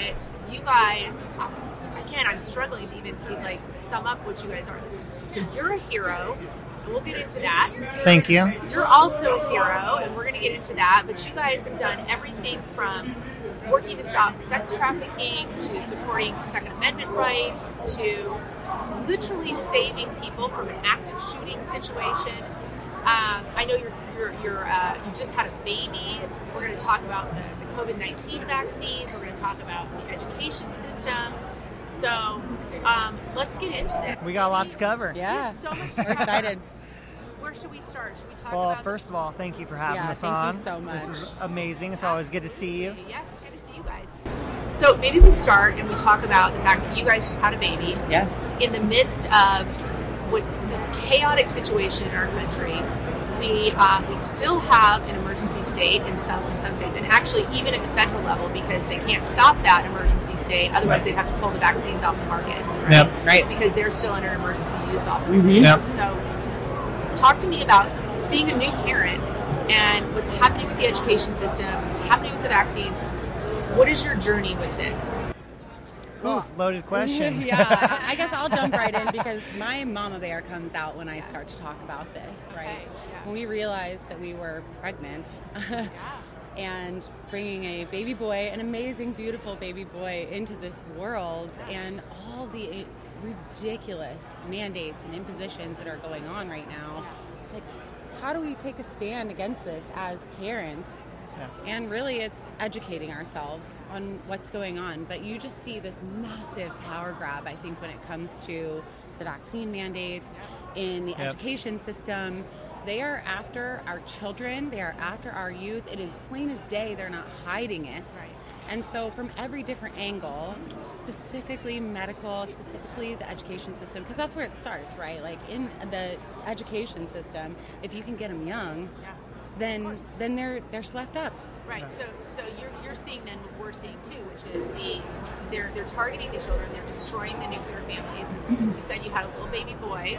it, you guys, I can't. I'm struggling to even like sum up what you guys are. You're a hero, and we'll get into that. Thank you. You're also a hero, and we're going to get into that. But you guys have done everything from working to stop sex trafficking to supporting Second Amendment rights to literally saving people from an active shooting situation. Um, I know you're you're, you're uh, you just had a baby. We're going to talk about the COVID nineteen vaccines. We're going to talk about the education system. So um, let's get into this. We got a lot to cover. Yeah. There's so much. We're excited. Where should we start? Should we talk Well, about? first of all, thank you for having Yeah, us thank you on. so This is amazing. It's always good to see you. Yes, it's good to see you guys. So maybe we start and we talk about the fact that you guys just had a baby Yes. in the midst of what's this chaotic situation in our country. We uh, we still have an emergency state in some in some states, and actually even at the federal level because they can't stop that emergency state. Otherwise, they'd have to pull the vaccines off the market. Right? Yep. Right. Because they're still under emergency use authorization. Yep. So, talk to me about being a new parent and what's happening with the education system, what's happening with the vaccines. What is your journey with this? Oof, loaded question. yeah, I I guess I'll jump right in because my mama bear comes out when I start to talk about this, right? Okay, yeah. When we realized that we were pregnant and bringing a baby boy, an amazing, beautiful baby boy, into this world, and all the ridiculous mandates and impositions that are going on right now, like, how do we take a stand against this as parents? Yeah. And really, it's educating ourselves on what's going on. But you just see this massive power grab, I think, when it comes to the vaccine mandates in the Yep. education system. They are after our children, they are after our youth. It is plain as day, they're not hiding it. Right. And so, from every different angle, specifically medical, specifically the education system, because that's where it starts, right? Like in the education system, if you can get them young. Then then they're they're swept up. Right. So, so you're, you're seeing then what we're seeing too, which is the they're they're targeting the children. They're destroying the nuclear families. You said you had a little baby boy.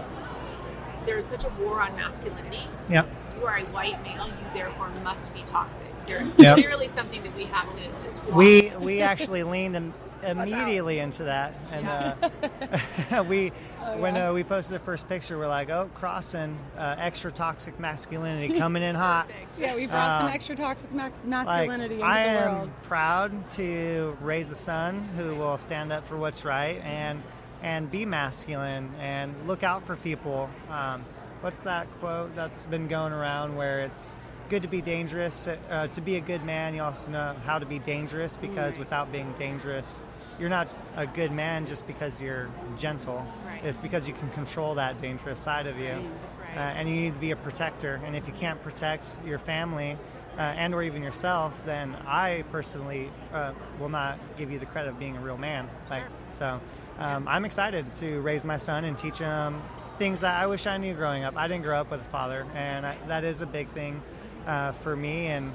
There's such a war on masculinity. Yep. You are a white male. You therefore must be toxic. There's Yep. clearly something that we have to, to squash. We we actually leaned im- immediately into that, and uh, we when uh, we posted the first picture, we're like, oh, crossing uh, extra toxic masculinity coming in hot. Yeah, we brought some Um, extra toxic max- Like, masculinity into I the am proud to raise a son who will stand up for what's right and and be masculine and look out for people. Um, what's that quote that's been going around where it's good to be dangerous, uh, to be a good man, you also know how to be dangerous because without being dangerous, you're not a good man just because you're gentle. Right. It's because you can control that dangerous side of you. That's right. Uh, and you need to be a protector. And if you can't protect your family uh, and or even yourself, then I personally uh, will not give you the credit of being a real man. Like so, um, I'm excited to raise my son and teach him things that I wish I knew growing up. I didn't grow up with a father, and I, that is a big thing uh, for me. And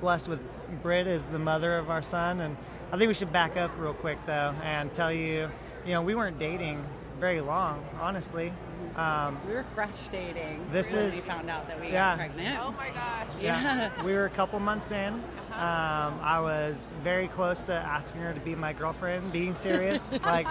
blessed with Britt as the mother of our son. And I think we should back up real quick though and tell you, you know, we weren't dating very long, honestly. Um, We were fresh dating. This when is- we found out that we yeah. got pregnant. Oh my gosh. Yeah. we were a couple months in. Uh-huh. Um, I was very close to asking her to be my girlfriend, being serious, like,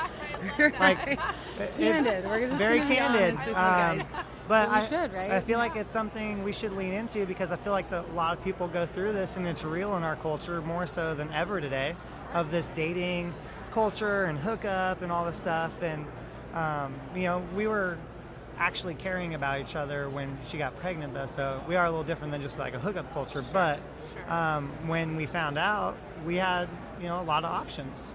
like it's Candid. We're just very gonna be candid. with you Um, guys. But Well, I, should, right? I feel like it's something we should lean into because I feel like that a lot of people go through this, and it's real in our culture more so than ever today, of this dating culture and hookup and all this stuff. And um, you know, we were actually caring about each other when she got pregnant, though. So we are a little different than just like a hookup culture. but um, when we found out, we had you know a lot of options,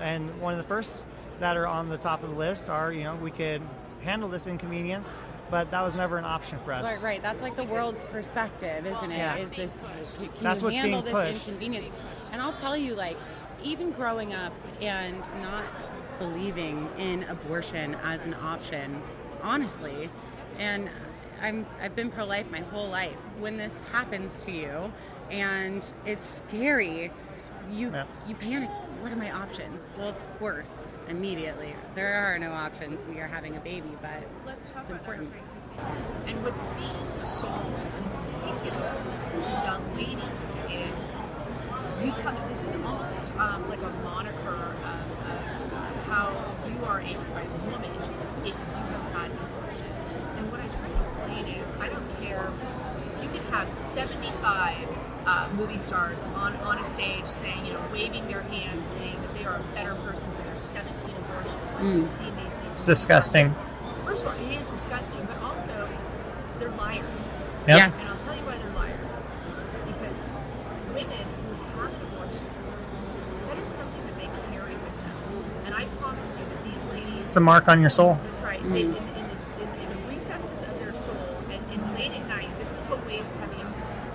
and one of the first that are on the top of the list are you know we could handle this inconvenience, but that was never an option for us. Right, right. That's like the world's perspective, isn't it? Yeah. Is this can That's you what's handle being this pushed. inconvenience? And I'll tell you, like, even growing up and not believing in abortion as an option, honestly, and I'm I've been pro life my whole life. When this happens to you, and it's scary, you Yeah. you panic. What are my options? Well, of course, immediately there are no options. We are having a baby, but Let's talk It's about important. that for a second, 'cause- And what's being sold in particular to young ladies is you come, this is almost um, like a moniker of, of how you are a woman if you have had an abortion. And what I try to explain is, I don't care. You can have 75 uh, movie stars on, on a stage saying, you know, waving their hands, saying that they are a better person for their 17 abortions. Like Mm. we've seen these things. It's disgusting. First of all, it is disgusting, but also they're liars. Yep. Yes. And I'll tell you why they're liars. Because women who have an abortion, that is something that they carry with them. And I promise you that these ladies, It's a mark on your soul. that's right, they, in, in, in, in the recesses of their soul and, and late at night, this is what weighs heavy.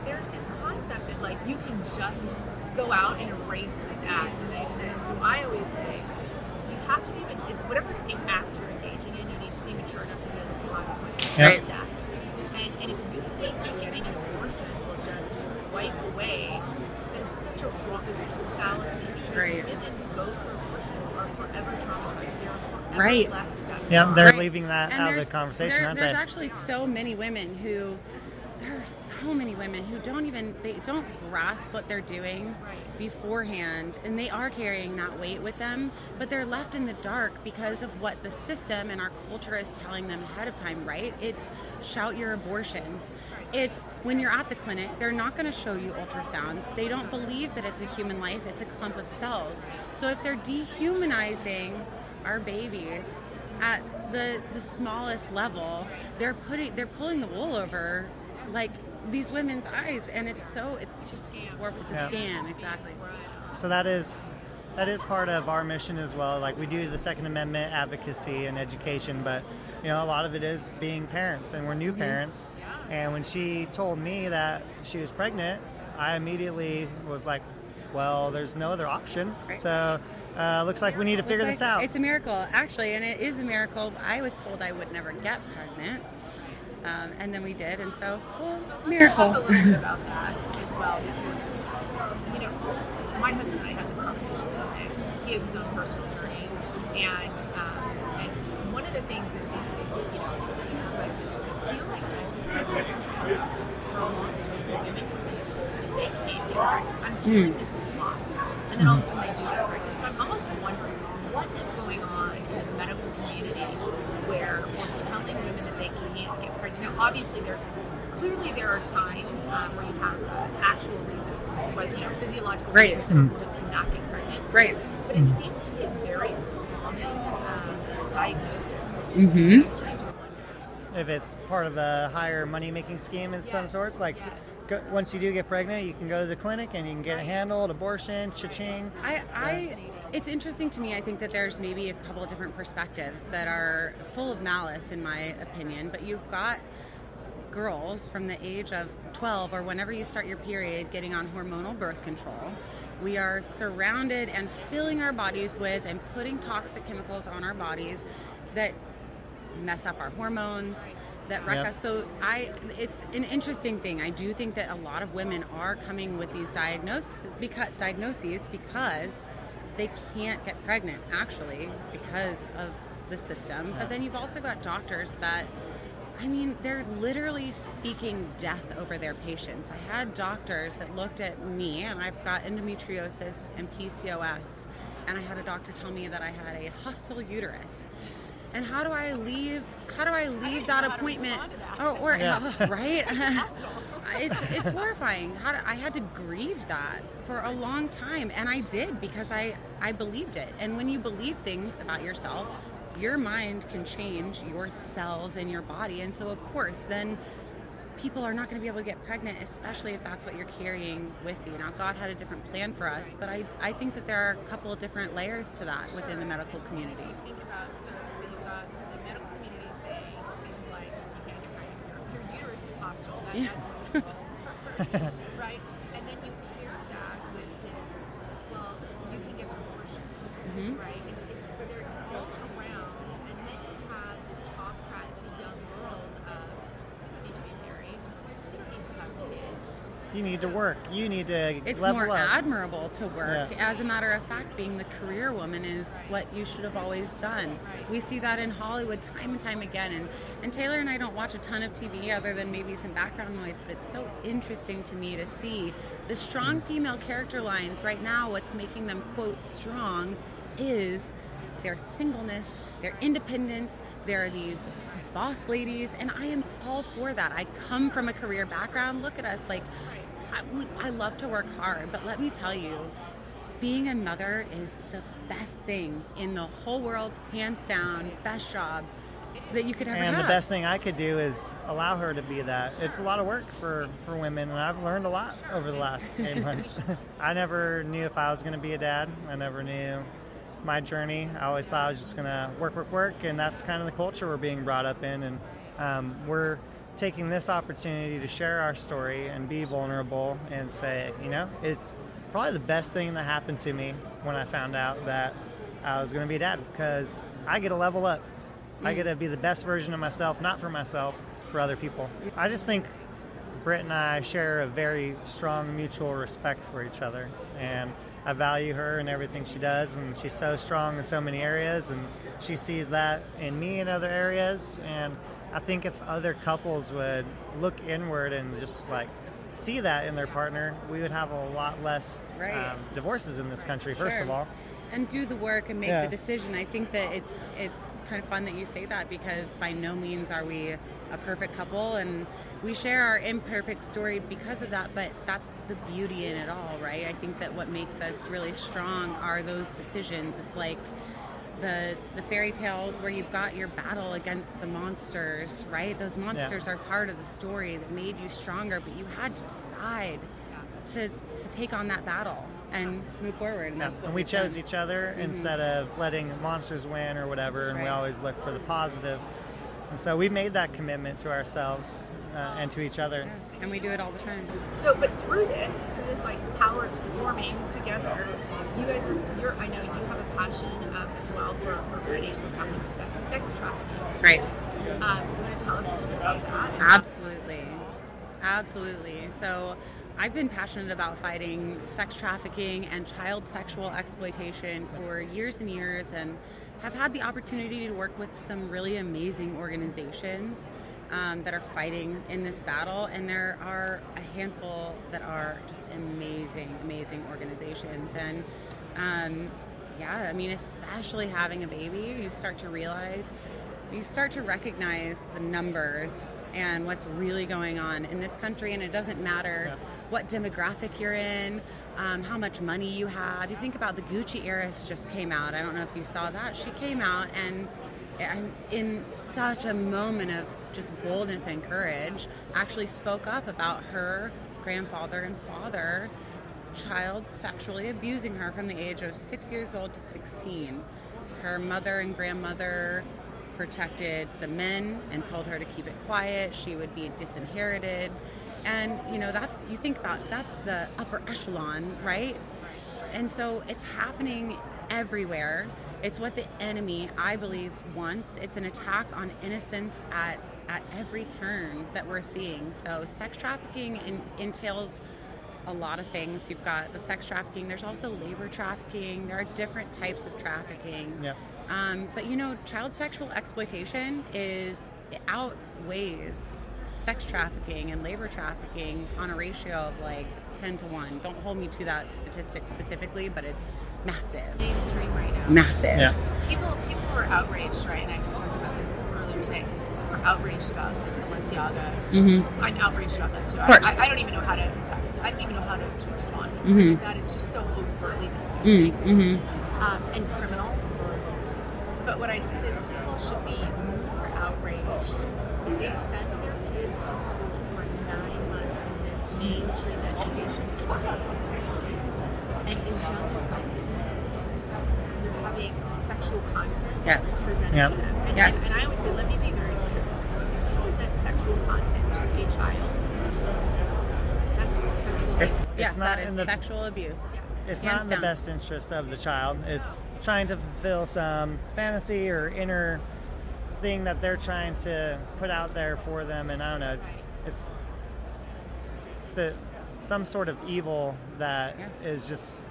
There's this concept that like you can just go out and erase this act. And I said, so I always say, you have to be, if whatever act you're engaging in, you need to be mature enough to deal with the consequences Yep. of that. And, and if you think that getting an abortion will just wipe away, that is such a wrong, it's such a fallacy. Because Right. women who go for abortions are forever traumatized. They are forever Right. left with that Yeah, scar. they're Right. leaving that And out of there's- the conversation, there- aren't there's they? actually so many women who there are so many women who don't even they don't grasp what they're doing Right. beforehand and they are carrying that weight with them but they're left in the dark because of what the system and our culture is telling them ahead of time right? It's shout your abortion. It's when you're at the clinic they're not going to show you ultrasounds. They don't believe that it's a human life it's a clump of cells. So if they're dehumanizing our babies at the the smallest level they're putting they're pulling the wool over like these women's eyes and it's so it's just horrible it's a Yeah. scam exactly So that is that is part of our mission as well. Like we do the Second Amendment advocacy and education, but you know a lot of it is being parents, and we're new mm-hmm. parents. And when she told me that she was pregnant, I immediately was like, "Well, there's no other option." Right. So uh, looks like we need to figure It's this out. it's a miracle actually and it is a miracle i was told i would never get pregnant um, and then we did and so well, So let's miracle talk a little bit about that as well, because you know, so my husband and I had this conversation the other day. He has his own personal journey, and um, and one of the things that, that you know we talk about is that I feel like all of a sudden for a long time women have been told that they can't get pregnant. I'm hearing this a lot, and then all of a sudden they do get pregnant. So wondering what is going on in the medical community where we're telling women that they can't get pregnant. Now, obviously, there's clearly there are times um, where you have uh, actual reasons, but you know, physiological Right. reasons that a woman cannot get pregnant. right But it seems to be a very common um, diagnosis. Mhm. I'm starting to wonder. if it's part of a higher money making scheme in some Yes, sorts, like yes. go, once you do get pregnant, you can go to the clinic and you can get it Right. handled, abortion, cha-ching. I, I it's interesting to me. I think that there's maybe a couple of different perspectives that are full of malice, in my opinion. But you've got girls from the age of 12 or whenever you start your period getting on hormonal birth control. We are surrounded and filling our bodies with and putting toxic chemicals on our bodies that mess up our hormones that wreck Yep. us so i it's an interesting thing i do think that a lot of women are coming with these diagnoses because diagnoses because they can't get pregnant actually because of the system but then you've also got doctors that I mean, they're literally speaking death over their patients. I had doctors that looked at me, and I've got endometriosis and PCOS, and I had a doctor tell me that I had a hostile uterus. And how do I leave? How do I leave even that know how to appointment? to that. Or, or Yeah. right? It's it's horrifying. How to, I had to grieve that for a long time, and I did because I I believed it. And when you believe things about yourself, your mind can change your cells in your body, and so of course then people are not going to be able to get pregnant, especially if that's what you're carrying with you. Now, God had a different plan for us, but I, I think that there are a couple of different layers to that within the medical community. Think about so, so you've got the medical community saying things like you can't get pregnant, your, your uterus is hostile. That, Yeah. Right? And then you pair that with this, well, you can an abortion, Mhm. right? It's, it's they're all around, and then you have this talk track to young girls of you need to be you need to have kids. To work. You need to it's more up. admirable to work. Yeah. As a matter of fact, being the career woman is what you should have always done. We see that in Hollywood time and time again. And, and Taylor and I don't watch a ton of TV other than maybe some background noise, but it's so interesting to me to see the strong Mm. female character lines right now. What's making them, quote, strong is their singleness, their independence. There are these boss ladies, and I am all for that. I come from a career background. Look at us, like, I, we, I love to work hard, but let me tell you, being a mother is the best thing in the whole world, hands down, best job that you could ever And have. And the best thing I could do is allow her to be that. It's a lot of work for, for women, and I've learned a lot over the last eight months. I never knew if I was going to be a dad. I never knew my journey. I always thought I was just going to work, work, work, and that's kind of the culture we're being brought up in. And um, we're taking this opportunity to share our story and be vulnerable and say, you know, it's probably the best thing that happened to me when I found out that I was going to be a dad because I get to level up. I get to be the best version of myself, not for myself, for other people. I just think Britt and I share a very strong mutual respect for each other, and I value her and everything she does, and she's so strong in so many areas, and she sees that in me in other areas, and I think if other couples would look inward and just like see that in their partner, we would have a lot less Right. um, divorces in this country. First Sure. of all, and do the work and make Yeah. the decision. I think that it's it's kind of fun that you say that because by no means are we a perfect couple and we share our imperfect story because of that, but that's the beauty in it all, right? I think that what makes us really strong are those decisions. It's like the the fairy tales where you've got your battle against the monsters, right? Those monsters are part of the story that made you stronger, but you had to decide to to take on that battle and move forward. And Yeah, that's what and we we've chose done. each other instead of letting monsters win or whatever, That's and we always look for the positive. And so we made that commitment to ourselves uh, and to each other. and we do it all the time. So, but through this, through this like power forming together, you guys are. You're. I know you passion um, as well for, for fighting what's happening with sex, sex trafficking. That's right. Um, you want to tell us a little bit about that? Absolutely. Absolutely. So I've been passionate about fighting sex trafficking and child sexual exploitation for years and years and have had the opportunity to work with some really amazing organizations um, that are fighting in this battle. And there are a handful that are just amazing, amazing organizations. And um, yeah, I mean, especially having a baby, you start to realize you start to recognize the numbers and what's really going on in this country, and it doesn't matter Yeah. what demographic you're in, um, how much money you have. You think about the Gucci heiress just came out. I don't know if you saw that. She came out and I'm in such a moment of just boldness and courage. Actually, spoke up about her grandfather and father child sexually abusing her from the age of six years old to 16. Her mother and grandmother protected the men and told her to keep it quiet. She would be disinherited. And, you know, that's, you think about, that's the upper echelon, right? And so it's happening everywhere. It's what the enemy, I believe, wants. It's an attack on innocence at, at every turn that we're seeing. So sex trafficking in, entails a lot of things. You've got the sex trafficking, there's also labor trafficking, there are different types of trafficking. Yeah. Um, but you know, child sexual exploitation is it outweighs sex trafficking and labor trafficking on a ratio of like 10 to 1. Don't hold me to that statistic specifically, but it's massive. Mainstream right now. Massive. Yeah. People, people were outraged, right? And I was talking about this earlier today. Outraged about the Balenciaga. Mhm. I'm outraged about that too. I, I, I don't even know how to. I don't even know how to, to respond to something Mhm. like that. It's just so overtly disgusting Mm-hmm. um, and criminal. But what I said is, people should be more outraged. They send their kids to school for nine months in this mainstream education system, and as young as like middle school, you're having sexual content Yes. presented Yep. to them. And, Yes. and I always say, let me be very child, that's sexual abuse. it's yes, not that is in the sexual abuse. it's Hands not in the best interest of the child. It's trying to fulfill some fantasy or inner thing that they're trying to put out there for them, and I don't know. It's it's it's to some sort of evil that is Yeah. just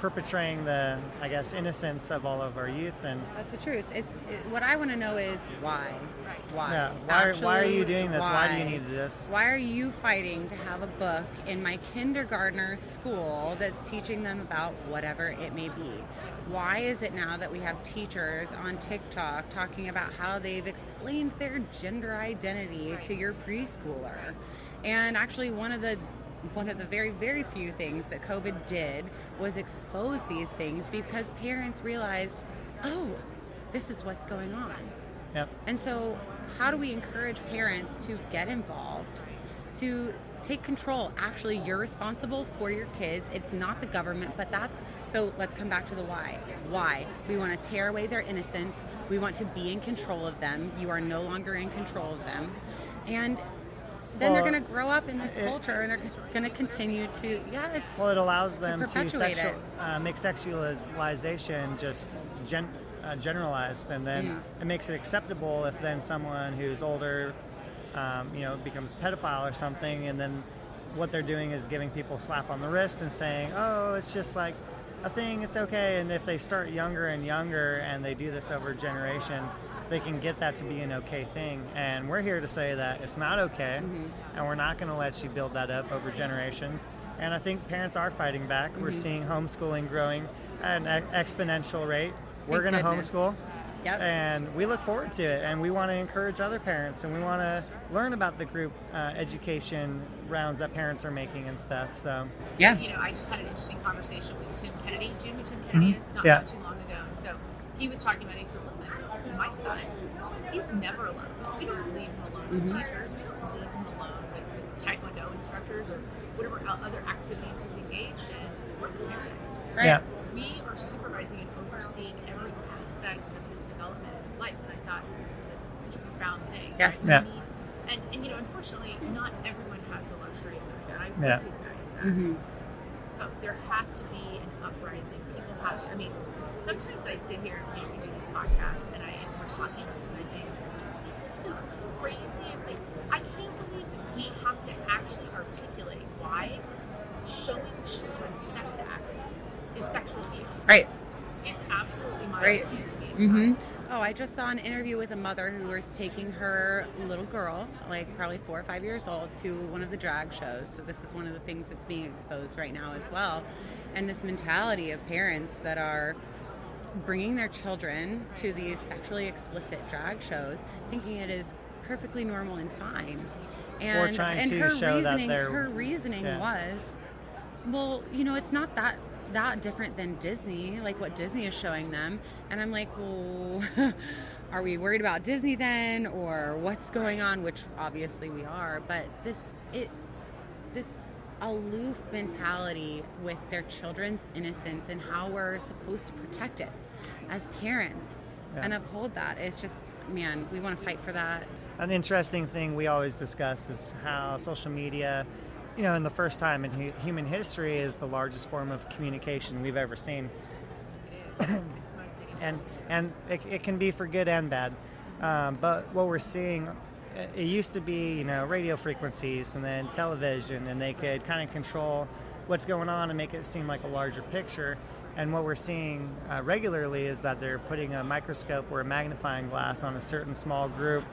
perpetrating the, I guess, innocence of all of our youth. And That's the truth. It's it, what I want to know is why. Why? yeah, why, are- why are you doing this? Why, do you need this? Why are you fighting to have a book in my kindergartner school that's teaching them about whatever it may be? Why is it now that we have teachers on TikTok talking about how they've explained their gender identity to your preschooler? And actually, one of the one of the very very few things that COVID did was expose these things because parents realized, oh, this is what's going on. Yep. And so, how do we encourage parents to get involved, to take control? Actually, you're responsible for your kids. It's not the government, but that's so. Let's come back to the why. Why? We want to tear away their innocence. We want to be in control of them. You are no longer in control of them. And then they're going to grow up in this it- culture and they're going to continue to, yes. Well, it allows them to perpetuate sexual, uh, make sexualization just gen, uh, generalized, and then Mm. it makes it acceptable if then someone who's older, um, you know, becomes a pedophile or something, and then what they're doing is giving people a slap on the wrist and saying, "Oh, it's just like a thing, it's okay." And if they start younger and younger, and they do this over generation, they can get that to be an okay thing. And we're here to say that it's not okay, Mm-hmm. and we're not going to let you build that up over generations. And I think parents are fighting back. We're Mm-hmm. seeing homeschooling growing at an e- exponential rate. We're going to homeschool. Yep. And we look forward to it, and we want to encourage other parents, and we want to learn about the group uh, education rounds that parents are making and stuff. So, yeah. you know, I just had an interesting conversation with Tim Kennedy. Do you know who Tim Kennedy is? Not, Mm-hmm. Yeah. not too long ago. And so he was talking about, he said, listen, my son, he's never alone. We don't leave him alone with Mm-hmm. teachers. We don't leave him alone with, with Taekwondo instructors or whatever other activities he's engaged in. We're parents. Right. yeah, We are supervising and overseeing every aspect of his development in his life. And I thought that's such a profound thing. Yes. Yeah. And, and, you know, unfortunately, not everyone has the luxury of doing that. I Yeah. recognize that hmm there has to be an uprising. People have to. I mean, sometimes I sit here and we do these podcasts, and I and we're talking about this, and I think this is the craziest thing. I can't believe we have to actually articulate why showing children sex acts is sexual abuse. Right. It's absolutely Right. mind-blowing to me. at hmm. Oh, I just saw an interview with a mother who was taking her little girl, like probably four or five years old, to one of the drag shows. So this is one of the things that's being exposed right now as well. And this mentality of parents that are bringing their children to these sexually explicit drag shows, thinking it is perfectly normal and fine. And, trying and to her show that reasoning, they're- her reasoning yeah. was, well, you know, it's not that that different than Disney, like what Disney is showing them. And I'm like, well, are we worried about Disney then, or what's going on? Which obviously we are, but this it this aloof mentality with their children's innocence and how we're supposed to protect it as parents Yeah. and uphold that. It's just, man, we want to fight for that. an interesting thing we always discuss is how social media, you know, in the first time in hu- human history, is the largest form of communication we've ever seen. It is. It's the most dangerous. and and it, it can be for good and bad. Um, but what we're seeing, it- it used to be you know radio frequencies and then television, and they could kind of control what's going on and make it seem like a larger picture. And what we're seeing uh, regularly is that they're putting a microscope or a magnifying glass on a certain small group,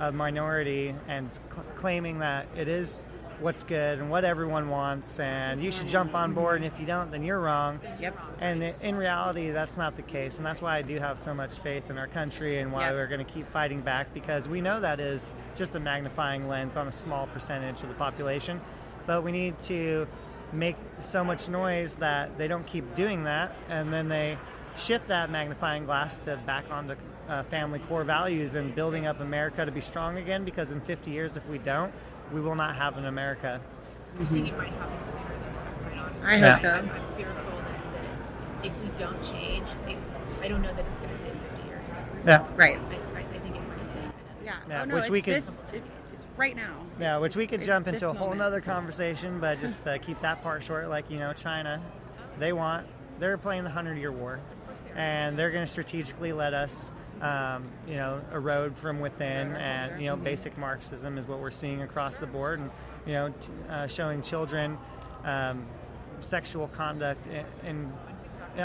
a minority, and cl- claiming that it is what's good and what everyone wants, and you should jump on board. And if you don't, then you're wrong. Yep. And in reality, that's not the case. And that's why I do have so much faith in our country and why Yep. we're going to keep fighting back because we know that is just a magnifying lens on a small percentage of the population. But we need to make so much noise that they don't keep doing that. And then they shift that magnifying glass to back onto uh, family core values and building up America to be strong again because in 50 years, if we don't, we will not have an America. I think it might happen sooner than quite honestly. I hope Yeah. I'm, so. I'm fearful that, that if we don't change, it, I don't know that it's going to take 50 years. Yeah. Right. I, I I think it might take. Yeah. Yeah, oh, no, which it's we could- This, it's, it's right now. Yeah, which we could jump into a whole moment. nother conversation, but just uh, keep that part short. Like you know, China, they want they're playing the hundred year war, Of course they and they're going to strategically let us. Um, you know, erode from within, and you know, basic Marxism is what we're seeing across the board, and you know, t- uh, showing children um, sexual conduct in, in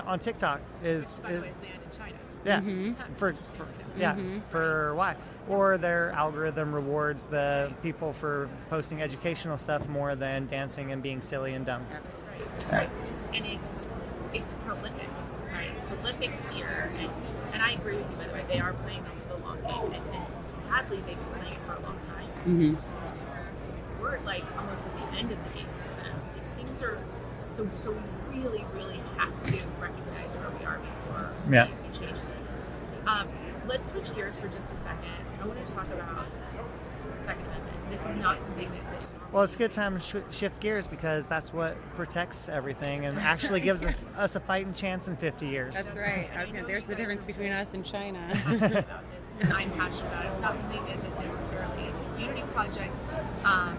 On TikTok. is, By the is way, is banned in China. yeah Mhm. for, for yeah for why or their algorithm rewards the people for posting educational stuff more than dancing and being silly and dumb. That's right. And it's it's prolific, right? It's prolific here, and and I agree with you. By the way, they are playing the, the long game, and, and sadly, they've been playing it for a long time. hmm We're like almost at the end of the game for them. Things are so so. We really, really have to recognize where we are before Yeah. we, we change it. Um, let's switch gears for just a second. I want to talk about the Second Amendment. This is not something that. That Well, it's a good time to sh- shift gears because that's what protects everything and actually gives us- us a fighting chance in 50 years. That's right. I was gonna, there's the difference between us and China. about this, I'm passionate about it. It's not something that, that necessarily is a unity project um,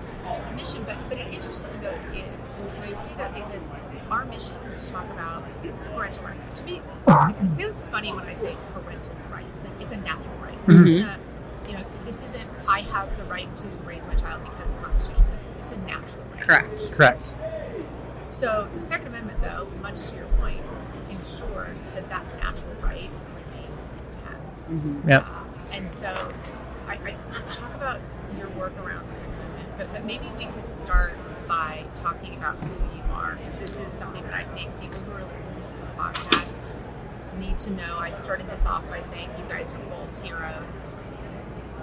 mission, but but an interesting though is, and I say that because our mission is to talk about parental rights. To me, it sounds funny when I say parental rights. It's a, it's a natural right. This isn't a, you know, this isn't I have the right to raise my child because the Constitution says it's a natural right. Correct. Correct. So the Second Amendment, though, much to your point, ensures that that natural right remains intact. Yep. Uh, and so, I, I, let's talk about your work around the Second Amendment. But, but maybe we could start by talking about who you are, because this is something that I think people who are listening to this podcast need to know. I started this off by saying you guys are both heroes.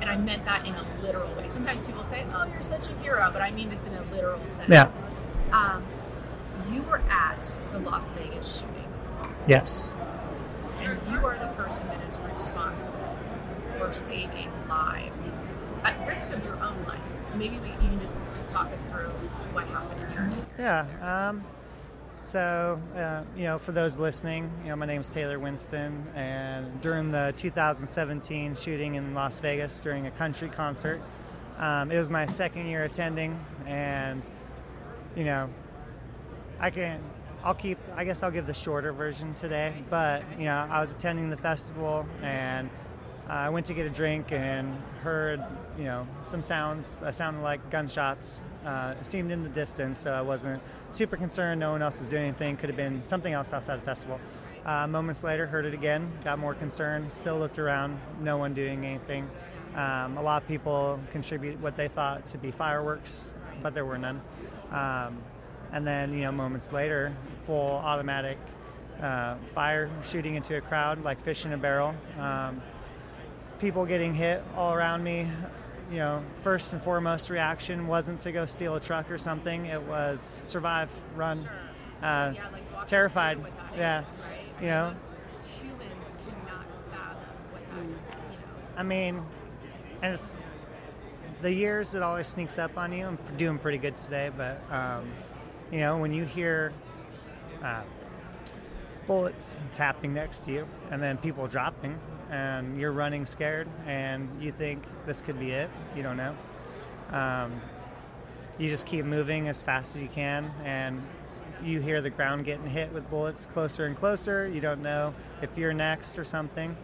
And I meant that in a literal way. Sometimes people say, "Oh, you're such a hero," but I mean this in a literal sense. Yeah. Um, you were at the Las Vegas shooting, Yes. and you are the person that is responsible for saving lives at risk of your own life. Maybe we, you can just talk us through what happened in your experience. Yeah. Um, so, uh, you know, for those listening, you know, my name's Taylor Winston, and during the 2017 shooting in Las Vegas during a country concert, um, it was my second year attending, and you know, I can, I'll keep, I guess I'll give the shorter version today, but you know, I was attending the festival and. I went to get a drink and heard, you know, some sounds. Uh, sounded like gunshots. Uh, seemed in the distance, so I wasn't super concerned. No one else was doing anything. Could have been something else outside the festival. Uh, moments later, heard it again. Got more concerned. Still looked around. No one doing anything. Um, a lot of people contribute what they thought to be fireworks, but there were none. Um, and then, you know, moments later, full automatic uh, fire shooting into a crowd like fish in a barrel. Um, people getting hit all around me. You know, first and foremost reaction wasn't to go steal a truck or something. It was survive, run. Sure. Uh, yeah, like terrified. what Yeah. is, right? You know? Humans cannot fathom what that, you know. I mean, and it's the years it always sneaks up on you. I'm doing pretty good today, but um, you know, when you hear uh, bullets tapping next to you, and then people dropping, and you're running scared, and you think this could be it. You don't know. Um, you just keep moving as fast as you can, and you hear the ground getting hit with bullets closer and closer. You don't know if you're next or something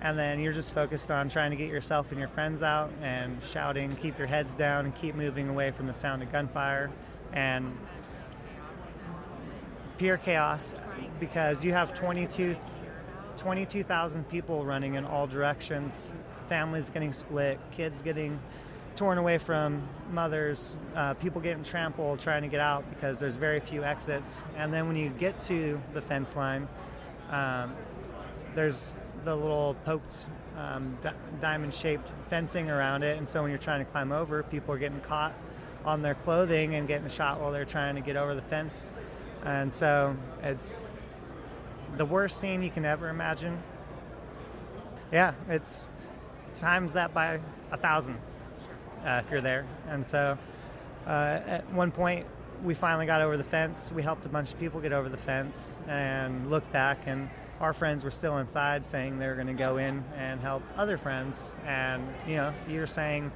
and then you're just focused on trying to get yourself and your friends out and shouting, keep your heads down, and keep moving away from the sound of gunfire and pure chaos because you have 22 22,000 people running in all directions, families getting split, kids getting torn away from mothers, uh, people getting trampled trying to get out because there's very few exits. And then when you get to the fence line, um, there's the little poked um, di- diamond shaped fencing around it. And so when you're trying to climb over, people are getting caught on their clothing and getting shot while they're trying to get over the fence. And so it's the worst scene you can ever imagine. Yeah, it's times that by a thousand uh, if you're there. And so uh, at one point, we finally got over the fence. We helped a bunch of people get over the fence and looked back, and our friends were still inside saying they were going to go in and help other friends. And, you know, you're saying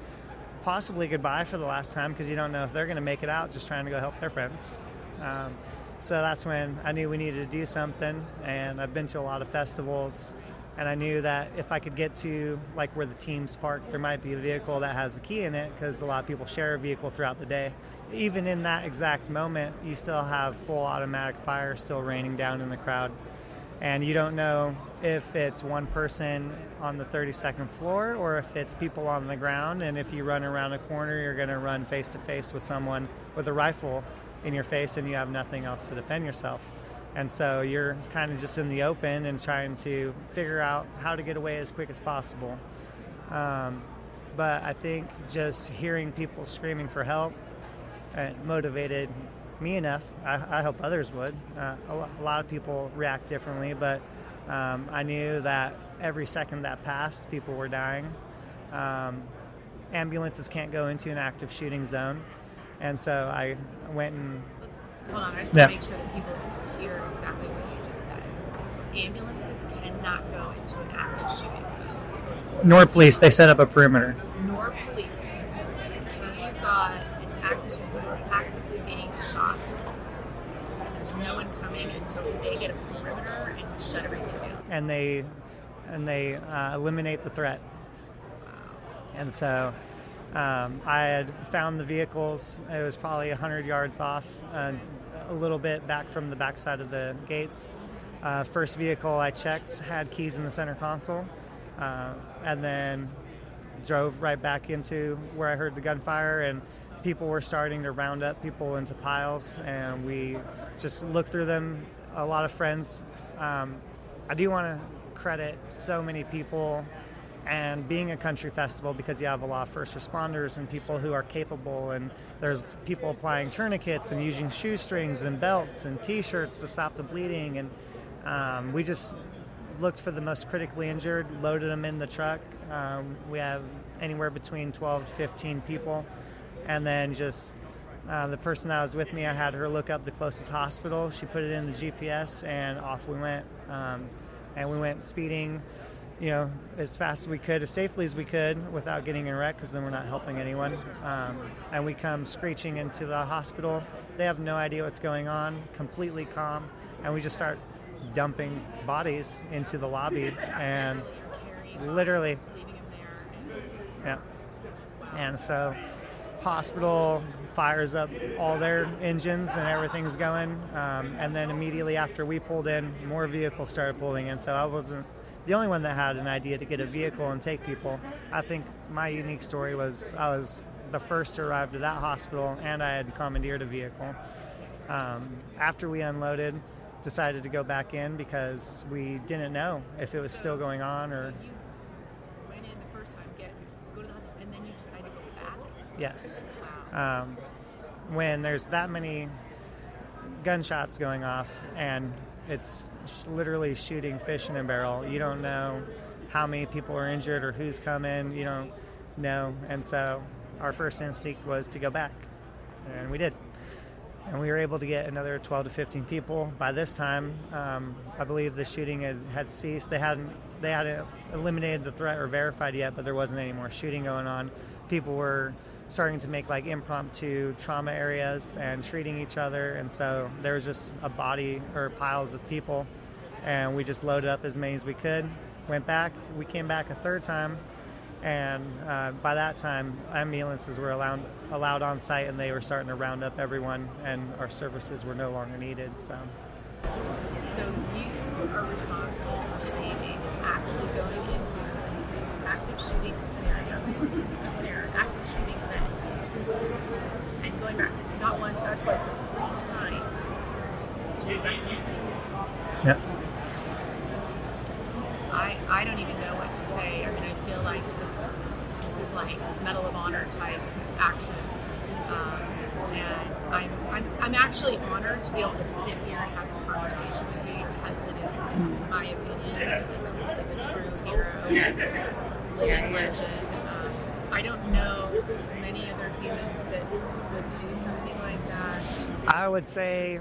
possibly goodbye for the last time because you don't know if they're going to make it out just trying to go help their friends. Um, So that's when I knew we needed to do something. And I've been to a lot of festivals, and I knew that if I could get to like where the teams park, there might be a vehicle that has a key in it because a lot of people share a vehicle throughout the day. Even in that exact moment, you still have full automatic fire still raining down in the crowd. And you don't know if it's one person on the 32nd floor or if it's people on the ground. And if you run around a corner, you're going to run face to face with someone with a rifle in your face and you have nothing else to defend yourself. And so you're kind of just in the open and trying to figure out how to get away as quick as possible. Um, but I think just hearing people screaming for help uh, motivated me enough. I, I hope others would. Uh, a, lot of people react differently, but um, I knew that every second that passed, people were dying. Um, ambulances can't go into an active shooting zone, and so I went and. Hold on, I just yeah. to make sure that people hear exactly what you just said. So ambulances cannot go into an active shooting zone. Nor police, they set up a perimeter. Nor police. So you've got an active shooter actively being shot. And there's no one coming until they get a perimeter and shut everything down. And they and they uh, eliminate the threat. Wow. And so um, I had found the vehicles. It was probably 100 yards off, uh, a little bit back from the backside of the gates. Uh, first vehicle I checked had keys in the center console, uh, and then drove right back into where I heard the gunfire, and people were starting to round up people into piles, and we just looked through them. A lot of friends. Um, I do want to credit so many people and being a country festival because you have a lot of first responders and people who are capable and there's people applying tourniquets and using shoestrings and belts and t-shirts to stop the bleeding and um, we just looked for the most critically injured loaded them in the truck. Um, we have anywhere between 12 to 15 people and then just uh, the person that was with me i had her look up the closest hospital. She put it in the gps and off we went. Um, and we went speeding you know, as fast as we could, as safely as we could, without getting in a wreck, because then we're not helping anyone. Um, and we come screeching into the hospital. They have no idea what's going on, completely calm, and we just start dumping bodies into the lobby, and literally, yeah. And so, hospital fires up all their engines and everything's going. Um, and then immediately after we pulled in, more vehicles started pulling in. So I wasn't the only one that had an idea to get a vehicle and take people. I think my unique story was I was the first to arrive to that hospital and I had commandeered a vehicle. Um, after we unloaded, decided to go back in because we didn't know if it was still going on or. Went in the first time, get go to the hospital, and then you decide to go back. Yes. Um, when there's that many gunshots going off and it's literally shooting fish in a barrel. You don't know how many people are injured or who's coming. You don't know. And so our first instinct was to go back. And we did. And we were able to get another 12 to 15 people. By this time, um, I believe the shooting had, had ceased. They hadn't they hadn't eliminated the threat or verified yet, but there wasn't any more shooting going on. People were starting to make like impromptu trauma areas and treating each other. And so there was just a body or piles of people, and we just loaded up as many as we could. Went back. We came back a third time, and uh, by that time, ambulances were allowed allowed on site, and they were starting to round up everyone, and our services were no longer needed. So. So you are responsible for saving actually going into shooting scenario, scenario, active shooting event, and going back not once, not twice, but three times to rescue people. Yeah. I I don't even know what to say. I mean, I feel like the, this is like Medal of Honor type action. Um, and I'm, I'm, I'm actually honored to be able to sit here and have this conversation with you. Your husband is, is in my opinion, like a, like a true hero. Yes. Living legend. I don't know many other humans that would do something like that. I would say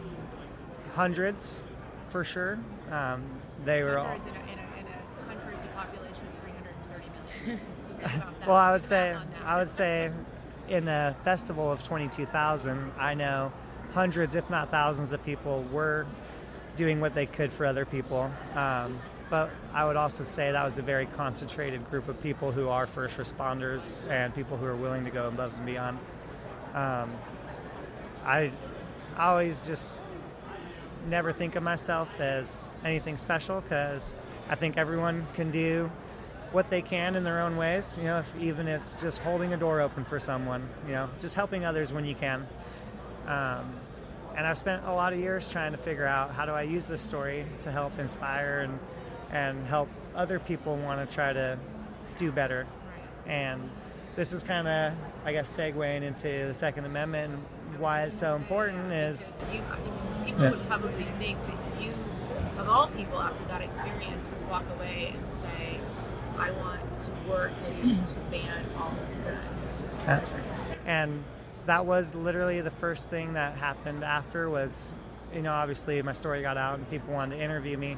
hundreds, for sure. Um, they were all. In a, in, a, in a country with a population of 330 million. So well, I would say, I would say, in a festival of 22,000, I know hundreds, if not thousands, of people were doing what they could for other people. Um, but I would also say that was a very concentrated group of people who are first responders and people who are willing to go above and beyond. Um, I always just never think of myself as anything special because I think everyone can do what they can in their own ways. You know, if even it's just holding a door open for someone, you know, just helping others when you can. Um, and I've spent a lot of years trying to figure out how do I use this story to help inspire and and help other people want to try to do better. And this is kind of, I guess, segueing into the Second Amendment. And why it's so important is you, people Yeah. would probably think that you, of all people, after that experience, would walk away and say, "I want to work to to ban all of the guns in this country." and that was literally the first thing that happened after was you know obviously my story got out and people wanted to interview me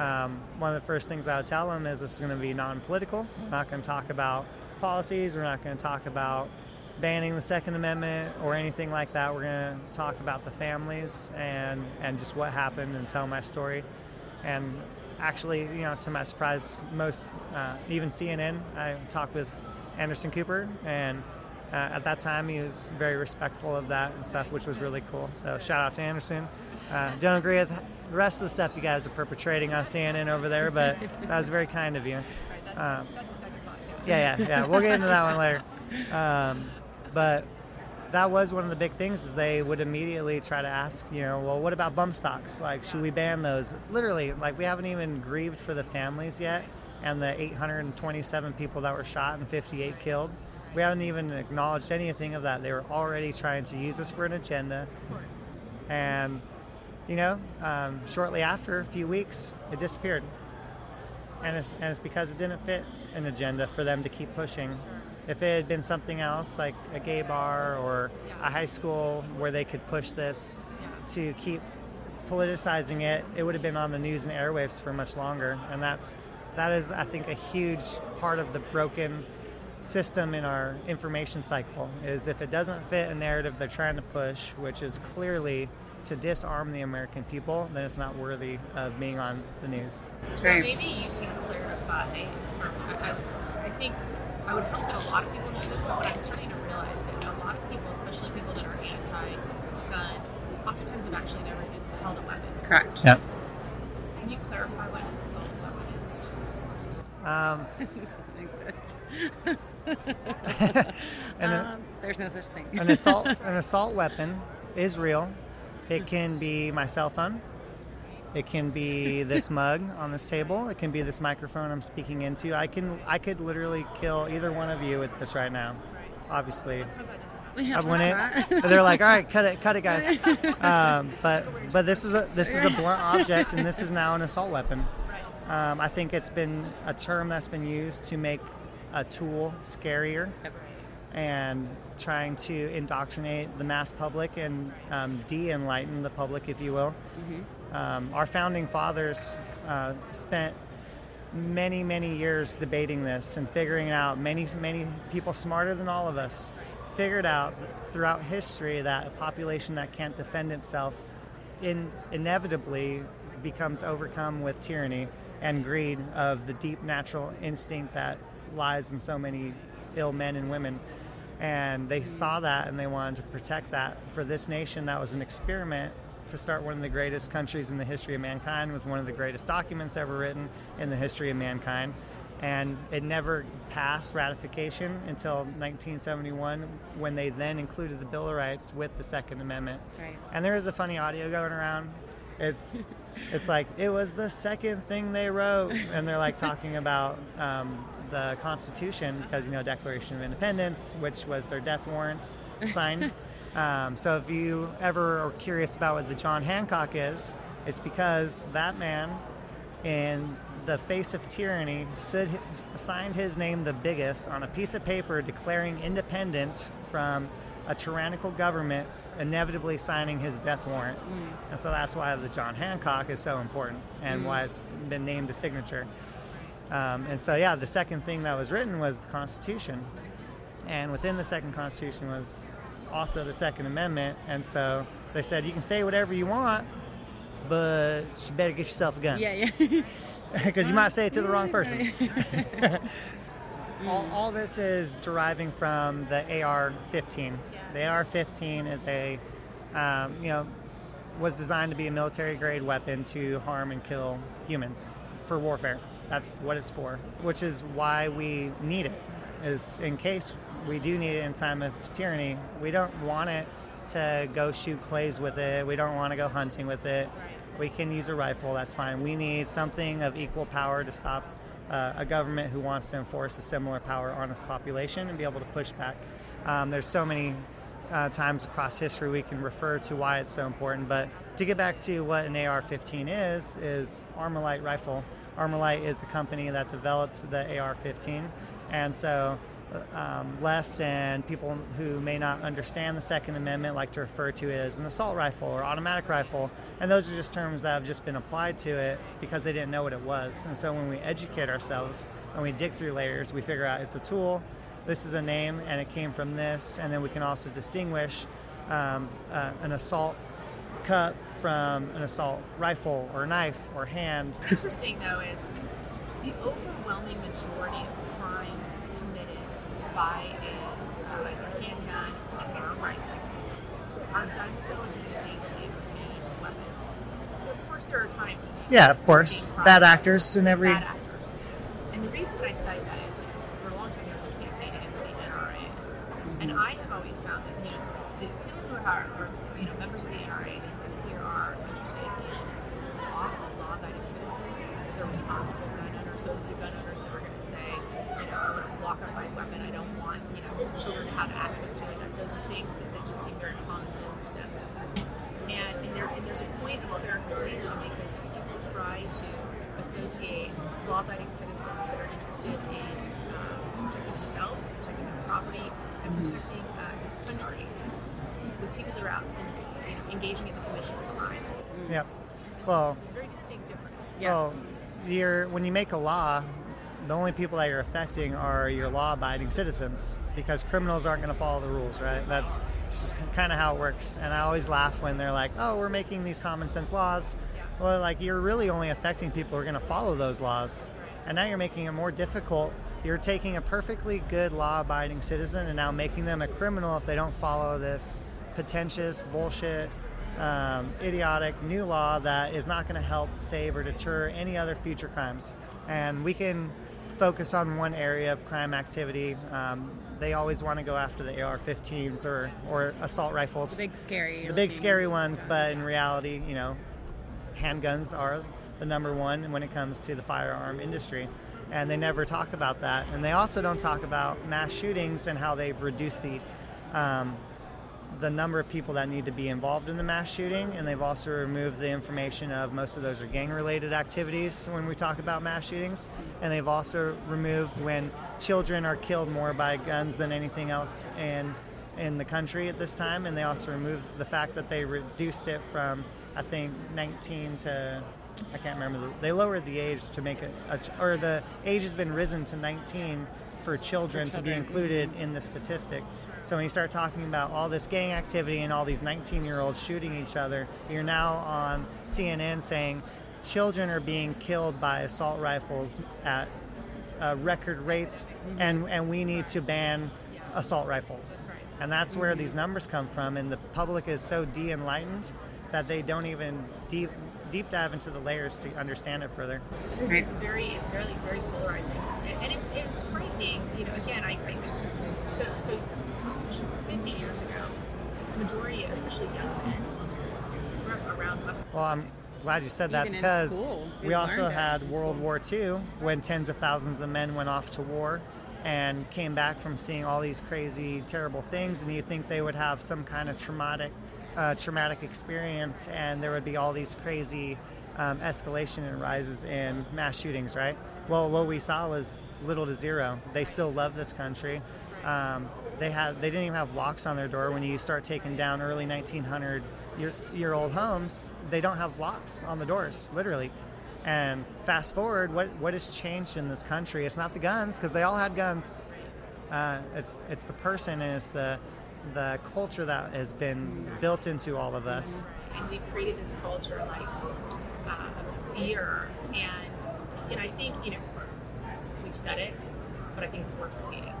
um, one of the first things i would tell them is this is going to be non-political. We're not going to talk about policies. We're not going to talk about banning the second amendment or anything like that. We're going to talk about the families and and just what happened and tell my story. And actually you know to my surprise most uh, even cnn i talked with anderson cooper. And uh, at that time, he was very respectful of that and stuff, which was really cool. So shout out to Anderson. Uh, don't agree with the rest of the stuff you guys are perpetrating on CNN over there, but that was very kind of you. Right, that's, Um, that's a second podcast. Yeah, yeah, yeah. We'll get into that one later. Um, but that was one of the big things is they would immediately try to ask, you know, well, what about bump stocks? Like, should we ban those? Literally, like we haven't even grieved for the families yet, and the 827 people that were shot and 58 killed. We haven't even acknowledged anything of that. They were already trying to use this for an agenda, Of course. and you know, um, shortly after, a few weeks, it disappeared. And it's, and it's because it didn't fit an agenda for them to keep pushing. If it had been something else, like a gay bar or a high school where they could push this to keep politicizing it, it would have been on the news and airwaves for much longer. And that's that is, I think, a huge part of the broken system in our information cycle. Is if it doesn't fit a narrative they're trying to push, which is clearly to disarm the American people, then it's not worthy of being on the news. So maybe you can clarify. For, I, I- I think I would hope that a lot of people know this, but what I'm starting to realize that a lot of people, especially people that are anti-gun, oftentimes have actually never even held a weapon. Correct. Yep. Can you clarify what an assault weapon is? Um, exist. and a- um, there's no such thing. an assault an assault weapon is real. It can be my cell phone. It can be this mug on this table. It can be this microphone I'm speaking into. I can I could literally kill either one of you with this right now. Obviously, Let's hope that doesn't happen. Yeah, I wouldn't. why? They're like, all right, cut it, cut it, guys. Um, but but this is a this is a blunt object, and this is now an assault weapon. Um, I think it's been a term that's been used to make a tool scarier and trying to indoctrinate the mass public and um, de-enlighten the public, if you will. Um, our founding fathers uh, spent many, many years debating this and figuring out. Many, many people smarter than all of us figured out throughout history that a population that can't defend itself in, inevitably becomes overcome with tyranny and greed of the deep natural instinct that lies in so many ill men and women. And they saw that and they wanted to protect that. For this nation, that was an experiment to start one of the greatest countries in the history of mankind with one of the greatest documents ever written in the history of mankind. And it never passed ratification until 1971 when they then included the Bill of Rights with the Second Amendment. That's right. And there is a funny audio going around. It's it's like it was the second thing they wrote, and they're like talking about um, the Constitution because you know Declaration of Independence, which was their death warrants signed. um, so if you ever are curious about what the John Hancock is, it's because that man in the face of tyranny stood, signed his name the biggest on a piece of paper declaring independence from a tyrannical government inevitably signing his death warrant. And so that's why the john hancock is so important and why it's been named a signature um, and so yeah the second thing that was written was the constitution and within the second constitution was also the Second Amendment. And so they said, you can say whatever you want, but you better get yourself a gun. Yeah, yeah. Because you might say it to the wrong person. all, all this is deriving from the AR-15. The AR-15 is a, um, you know, was designed to be a military-grade weapon to harm and kill humans for warfare. That's what it's for, which is why we need it. Is in case we do need it in time of tyranny. We don't want it to go shoot clays with it. We don't want to go hunting with it. We can use a rifle. That's fine. We need something of equal power to stop uh, a government who wants to enforce a similar power on its population and be able to push back. Um, there's so many uh, times across history we can refer to why it's so important. But to get back to what an AR-15 is, is Armalite rifle. Armalite is the company that developed the AR-15, and so um, left and people who may not understand the Second Amendment like to refer to it as an assault rifle or automatic rifle. And those are just terms that have just been applied to it because they didn't know what it was. And so when we educate ourselves and we dig through layers, we figure out it's a tool, this is a name, and it came from this. And then we can also distinguish um, uh, an assault cup from an assault rifle or knife or hand. What's interesting though is the overwhelming majority of crimes committed by a, a handgun or a rifle are done so using a weapon. Of course, there are times Yeah, of course. Bad actors in every. bad actors. And the reason that I cite that is for a long time there was a campaign against the NRA, and I have always found that you know the people who are, are you know members of the NRA they typically are interested in lawful, law-abiding citizens. They're responsible gun owners. Those are the gun owners that are going to say, you know, I want to block up my weapon. I don't want you know children to have access to it. That those are things that, that just seem very common sense to them. And, and, there, and there's a point of verification because people try to associate law-abiding citizens that are interested in um, protecting themselves, protecting their property, and protecting uh, this country with people that are out and you know, engaging in the commission of crime. Yep. Well, Very distinct difference. Yes. Well, you're, when you make a law, the only people that you're affecting are your law-abiding citizens because criminals aren't going to follow the rules, right? That's just kind of how it works. And I always laugh when they're like, "Oh, we're making these common sense laws." Well, like you're really only affecting people who are going to follow those laws, and now you're making it more difficult. You're taking a perfectly good law-abiding citizen and now making them a criminal if they don't follow this pretentious bullshit um, idiotic new law that is not going to help save or deter any other future crimes. And we can focus on one area of crime activity. Um, they always want to go after the AR-15s or, or assault rifles, The big scary. the big scary ones. But in reality, you know, handguns are the number one when it comes to the firearm industry. And they never talk about that. And they also don't talk about mass shootings and how they've reduced the um, the number of people that need to be involved in the mass shooting, and they've also removed the information of most of those are gang related activities when we talk about mass shootings. And they've also removed when children are killed more by guns than anything else in, in the country at this time. And they also removed the fact that they reduced it from, I think, 19 to. I can't remember. The, they lowered the age to make it, a, or the age has been risen to 19 for children, to be included mm-hmm. in the statistic. So when you start talking about all this gang activity and all these 19 year olds shooting each other, you're now on CNN saying children are being killed by assault rifles at uh, record rates, mm-hmm. and, and we need to ban assault rifles. And that's where mm-hmm. these numbers come from. And the public is so de enlightened that they don't even deep, deep dive into the layers to understand it further. Because Right. it's very, it's very, very polarizing, and and it's it's frightening. You know, again, I, I so so 50 years ago, majority, especially young men, were around weapons. Well, I'm glad you said that Even because school, we we also had World school. War II when tens of thousands of men went off to war and came back from seeing all these crazy, terrible things, and you think they would have some kind of traumatic, uh, traumatic experience, and there would be all these crazy um, escalation and rises in mass shootings, right? Well, what we saw was little to zero. They still love this country. Um, they had they didn't even have locks on their door when you start taking down early 1900 year, year old homes. They don't have locks on the doors, literally. And fast forward, what what has changed in this country? It's not the guns because they all had guns. Uh, it's it's the person and it's the the culture that has been built into all of us. and we've created this culture like uh, of fear and and I think you know we've said it but I think it's worth repeating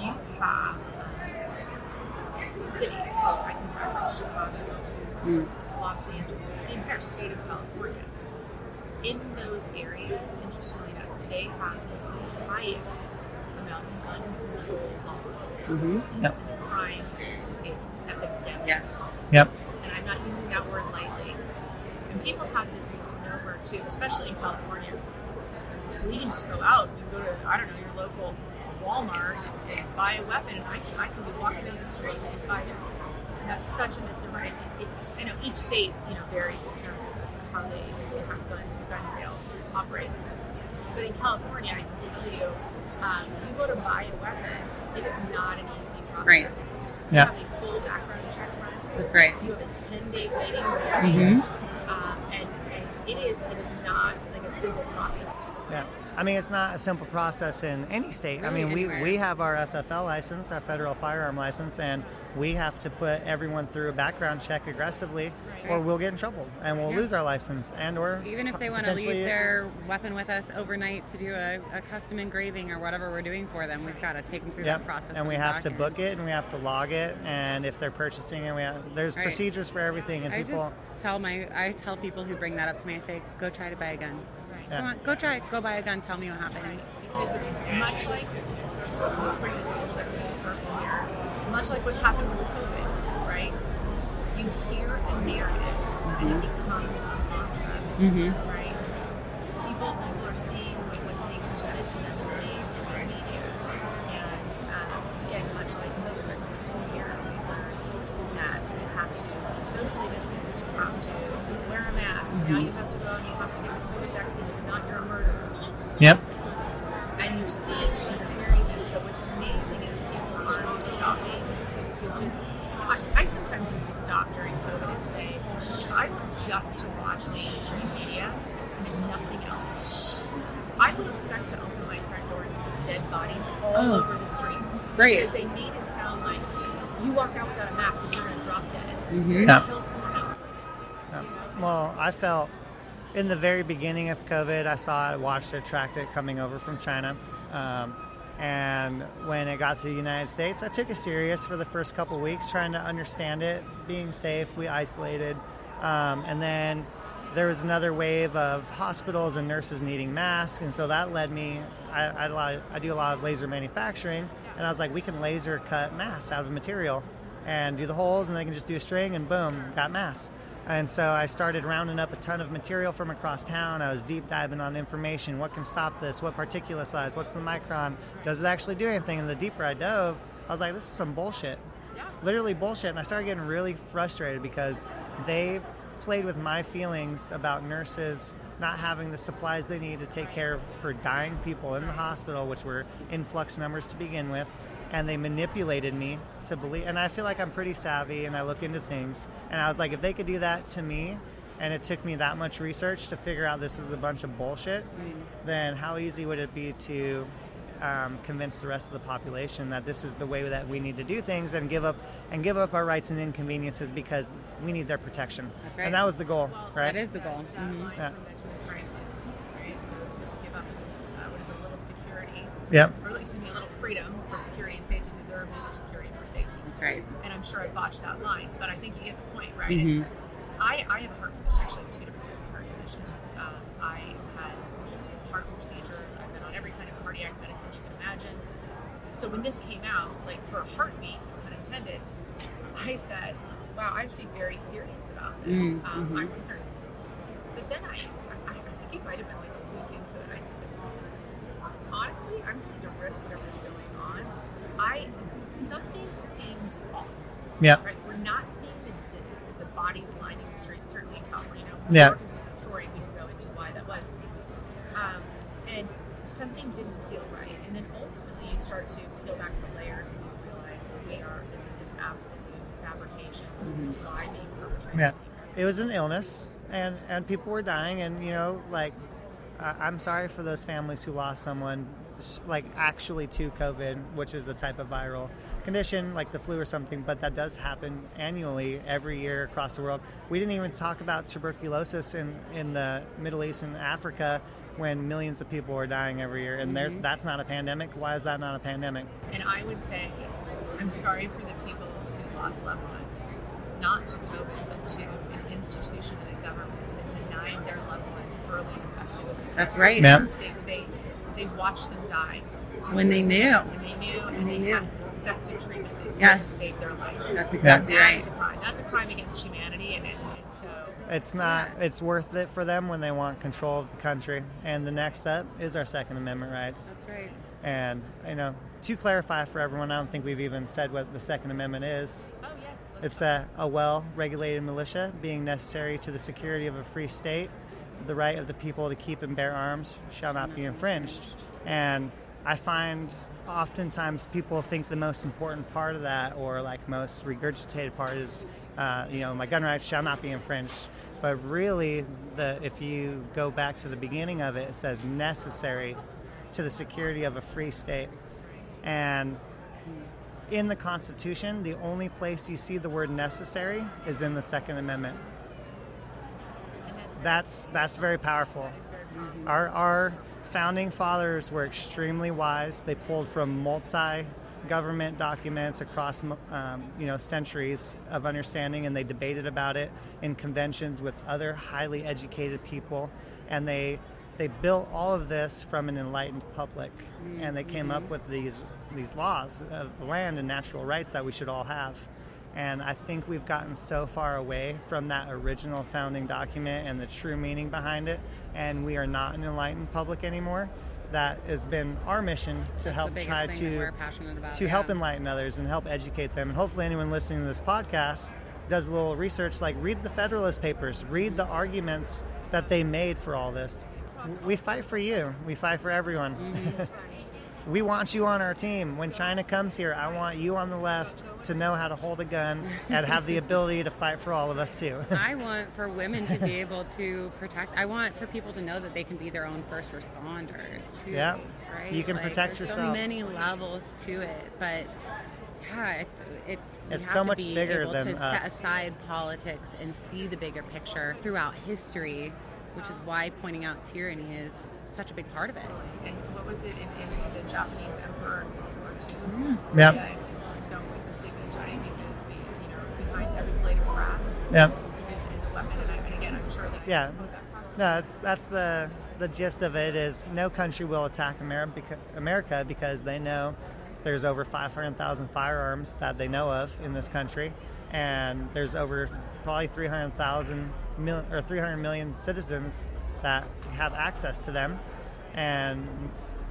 you have cities so I can reference Chicago Los Angeles the entire state of California in those areas interestingly enough they have the highest amount of gun control laws Mm-hmm. Yep. And the crime is epidemic Yes. Yep. and I'm not using that word lightly. And people have this misnomer too, especially in California. Well, you can just go out, you can go to, I don't know, your local Walmart and buy a weapon, and I can, I can be walking down the street and buy it. And that's such a misnomer. And it, I know each state, you know, varies in terms of how they, they have gun, gun sales operate. But in California, I can tell you, um, you go to buy a weapon, it is not an easy process. Right. Yeah. You have a full background check run. That's right. You have a 10 day waiting period. Mm-hmm. Um, and, and it is it is not like a simple process to Yeah. I mean, it's not a simple process in any state. I mean, we, anywhere. we have our FFL license, our federal firearm license, and we have to put everyone through a background check aggressively, Right. or we'll get in trouble and we'll Yeah. lose our license, and or Even if they want to leave their weapon with us overnight to do a, a custom engraving or whatever we're doing for them, we've got to take them through Yep. that process. and we have to book it and we have to log it, and if they're purchasing it, we have, there's Right. procedures for everything, and I people. just tell my I tell people who bring that up to me, I say, go try to buy a gun. Yeah. Come on, go try it. Go buy a gun. Tell me what happens. because much like let's bring this a little bit full circle here much like what's happened with COVID right you hear a narrative and it becomes a mantra Mm-hmm. right people people are seeing like what's being presented to them in the mainstream media and um, again much like COVID for two years we learned that you have to be socially distanced you have to wear a mask now you have to go and you have to get the COVID vaccine if not you're a murderer Yep. and you're seeing this and you're hearing this, but what's amazing is people aren't stopping to, to just. I, I sometimes used to stop during COVID and say, I want just to watch mainstream media and nothing else. I would expect to open my front door and see dead bodies all Oh. over the streets. Right. Because they made it sound like you walk out without a mask and you're going to drop dead. Mhm. You're Yeah. kill someone else. Yeah. You know? Well, I felt in the very beginning of COVID, I saw it, watched it, tracked it coming over from China. Um, and when it got to the United States, I took it serious for the first couple weeks, trying to understand it, being safe. We isolated. Um, and then there was another wave of hospitals and nurses needing masks. And so that led me, I, I, do a lot- I do a lot of laser manufacturing. And I was like, we can laser cut masks out of material and do the holes, and they can just do a string, and boom, got masks. And so I started rounding up a ton of material from across town. I was deep diving on information. What can stop this? What particulate size? What's the micron? Does it actually do anything? And the deeper I dove, I was like, this is some bullshit. Yeah. Literally bullshit. And I started getting really frustrated because they played with my feelings about nurses not having the supplies they need to take care of for dying people in the hospital, which were influx numbers to begin with and they manipulated me to believe and i feel like i'm pretty savvy and i look into things and i was like if they could do that to me and it took me that much research to figure out this is a bunch of bullshit then how easy would it be to um, convince the rest of the population that this is the way that we need to do things and give up and give up our rights and inconveniences because we need their protection That's right. and that was the goal right That is the goal. Mhm. Yeah. from Benjamin Franklin, right? Those that give up uh, what is a little security, yep or excuse me, a little freedom for security and safety deserve neither security nor safety. That's right. And I'm sure I botched that line, but I think you get the point, right? Mhm. I, I have a heart condition, actually, two different types of heart conditions. Um, I had multiple heart procedures. I've been on every kind of cardiac medicine you can imagine. So when this came out, like for a heartbeat, pun intended, I said, wow, I have to be very serious about this. Mm, um. I'm concerned. But then I, I, I think it might have been like a week into it, I just said to myself, honestly, I'm willing to risk whatever's going on. I something seems off. Yeah. Right? We're not seeing the, the, the bodies lining the streets, certainly in California. You know, Yeah. Is a different story. We can go into why that was. Um, and something didn't feel right. And then ultimately you start to peel back the layers and you realize that we are, this is an absolute fabrication. This is a lie being perpetrated. Yeah. it was an illness and and people were dying and you know like I- i'm sorry for those families who lost someone like actually to COVID, which is a type of viral condition like the flu or something, but that does happen annually every year across the world. We didn't even talk about tuberculosis in, in the Middle East and Africa when millions of people are dying every year, and there's mm-hmm. that's not a pandemic. Why is that not a pandemic? And I would say, I'm sorry for the people who lost loved ones, not to COVID, but to an institution and a government that denied their loved ones early effective. That's right. Yeah. They, they, they watched them die When they knew. and they knew and, they they, knew. had effective treatment that Yes. saved their life. That's exactly That right. is a crime. That's a crime against humanity, and, it, and so It's not. Yes. It's worth it for them when they want control of the country. And the next step is our Second Amendment rights. That's right. And you know, to clarify for everyone, I don't think we've even said what the Second Amendment is. oh yes, let's It's a, a well regulated militia being necessary to the security of a free state. The right of the people to keep and bear arms shall not be infringed. And I find oftentimes people think the most important part of that, or like most regurgitated part, is uh, you know my gun rights shall not be infringed. But really, the if you go back to the beginning of it, it says necessary to the security of a free state. And in the Constitution, the only place you see the word necessary is in the Second Amendment. That's That's very powerful. Our our founding fathers were extremely wise. They pulled from multi government documents across um, you know centuries of understanding, and they debated about it in conventions with other highly educated people, and they they built all of this from an enlightened public, and they came up with these these laws of the land and natural rights that we should all have. And I think we've gotten so far away from that original founding document and the true meaning behind it, and we are not an enlightened public anymore. That has been our mission to help try to about. to yeah. help enlighten others and help educate them. And hopefully, anyone listening to this podcast does a little research, like read the Federalist Papers, read the arguments that they made for all this. We fight for you. We fight for everyone. Mm-hmm. we want you on our team. When China comes here, I want you on the left to know how to hold a gun and have the ability to fight for all of us too. I want for women to be able to protect. I want for people to know that they can be their own first responders too. Yeah. right. You can Like, protect there's yourself. So many levels to it, but yeah, it's it's It's so much bigger able than to us. set aside politics and see the bigger picture throughout history, which is why pointing out tyranny is such a big part of it. and what was it in, in the Japanese emperor in World War II? Yeah. Said, Don't put the sleeping giant because we, you know, behind every blade of grass yeah. is, is a weapon. And, I, and again, I'm sure that Yeah. didn't quote that properly. No, that's that's the the gist of it is no country will attack America America because they know there's over 500,000 firearms that they know of in this country, and there's over probably 300,000 mil, or 300 million citizens that have access to them, and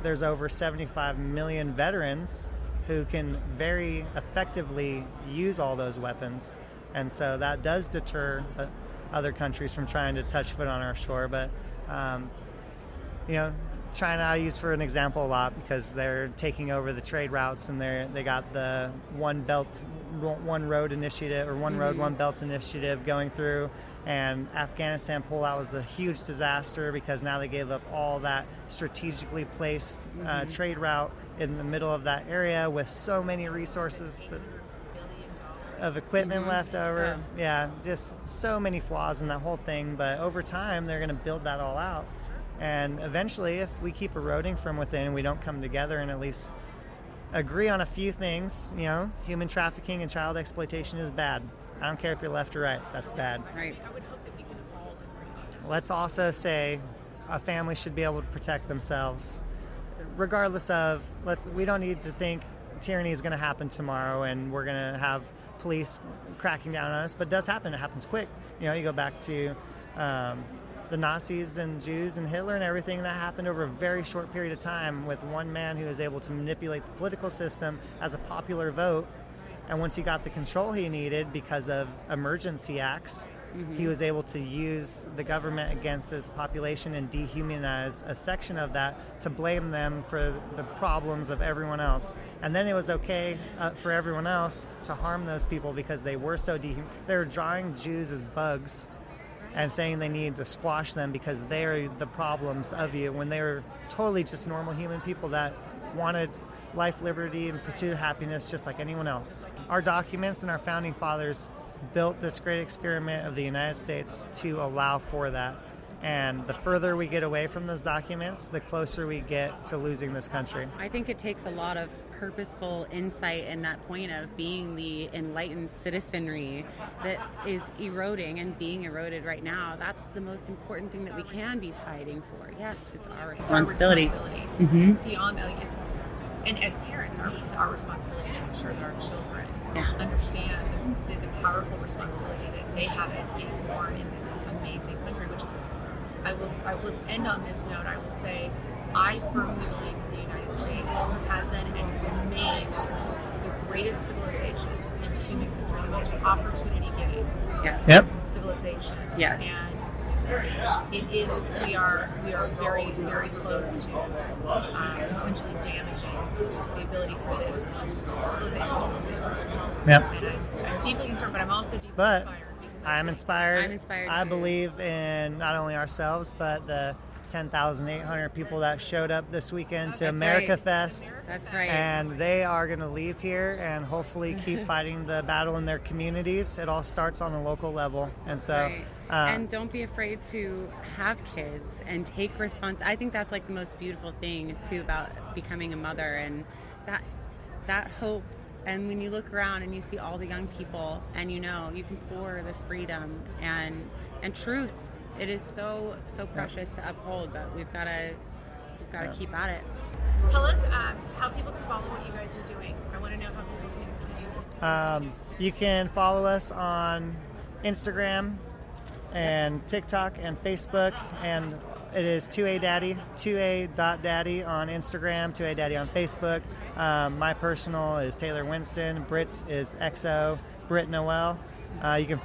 there's over 75 million veterans who can very effectively use all those weapons, and so that does deter uh, other countries from trying to touch foot on our shore. But um, you know, China I use for an example a lot because they're taking over the trade routes and they they got the one belt, one road initiative or one road, one mm-hmm. belt initiative going through. And Afghanistan pullout was a huge disaster because now they gave up all that strategically placed uh, mm-hmm. trade route in the middle of that area with so many resources to, of equipment mm-hmm. left over. Yeah, just so many flaws in that whole thing. But over time, they're going to build that all out. And eventually, if we keep eroding from within, we don't come together and at least agree on a few things. You know, human trafficking and child exploitation is bad. I don't care if you're left or right. That's bad. Right. I would hope that we can all Let's also say a family should be able to protect themselves, regardless of. Let's. We don't need to think tyranny is going to happen tomorrow and we're going to have police cracking down on us. But it does happen. It happens quick. You know, you go back to. Um, the Nazis and Jews and Hitler and everything that happened over a very short period of time with one man who was able to manipulate the political system as a popular vote. And once he got the control he needed because of emergency acts, he was able to use the government against his population and dehumanize a section of that to blame them for the problems of everyone else. And then it was okay uh, for everyone else to harm those people because they were so dehuman. They were drawing Jews as bugs and saying they need to squash them because they're the problems of you when they're totally just normal human people that wanted life, liberty, and pursuit of happiness just like anyone else. Our documents and our founding fathers built this great experiment of the United States to allow for that. And the further we get away from those documents, the closer we get to losing this country. I think it takes a lot of purposeful insight and that point of being the enlightened citizenry that is eroding and being eroded right now. That's the most important thing that we can be fighting for. Yes, it's our responsibility. It's, our responsibility. Mhm. it's beyond that. Like it's, and as parents, our, it's our responsibility to ensure that our children Yeah. understand the, the, the powerful responsibility that they have as being born in this amazing country. Which I will, I will end on this note. I will say, I firmly believe that the United States has been and remains the greatest civilization in human history, the most opportunity-giving Yes. Yep. civilization. Yes. And it is. We are. We are very, very close to um, potentially damaging the ability for this civilization to exist. Yep. And I'm, I'm deeply concerned, but I'm also deeply But inspired. because I I'm inspired. I'm inspired I too. believe in not only ourselves, but the 10,800 people that showed up this weekend to America right. Fest. That's right. And they are going to leave here and hopefully keep fighting the battle in their communities. It all starts on the local level. And so, Right. uh, and don't be afraid to have kids and take respons. I think that's like the most beautiful thing is too about becoming a mother and that that hope. And when you look around and you see all the young people, and you know you can pour this freedom and and truth, it is so so precious to uphold. But we've got to we've got to Yeah. keep at it. Tell us um, how people can follow what you guys are doing. I want to know how people can. can Um, you can follow us on Instagram and TikTok and Facebook, and it is 2A Daddy, 2A.daddy on Instagram, 2A Daddy on Facebook. Um, my personal is Taylor Winston. Britt's is XO, Britt Noelle. Uh, you can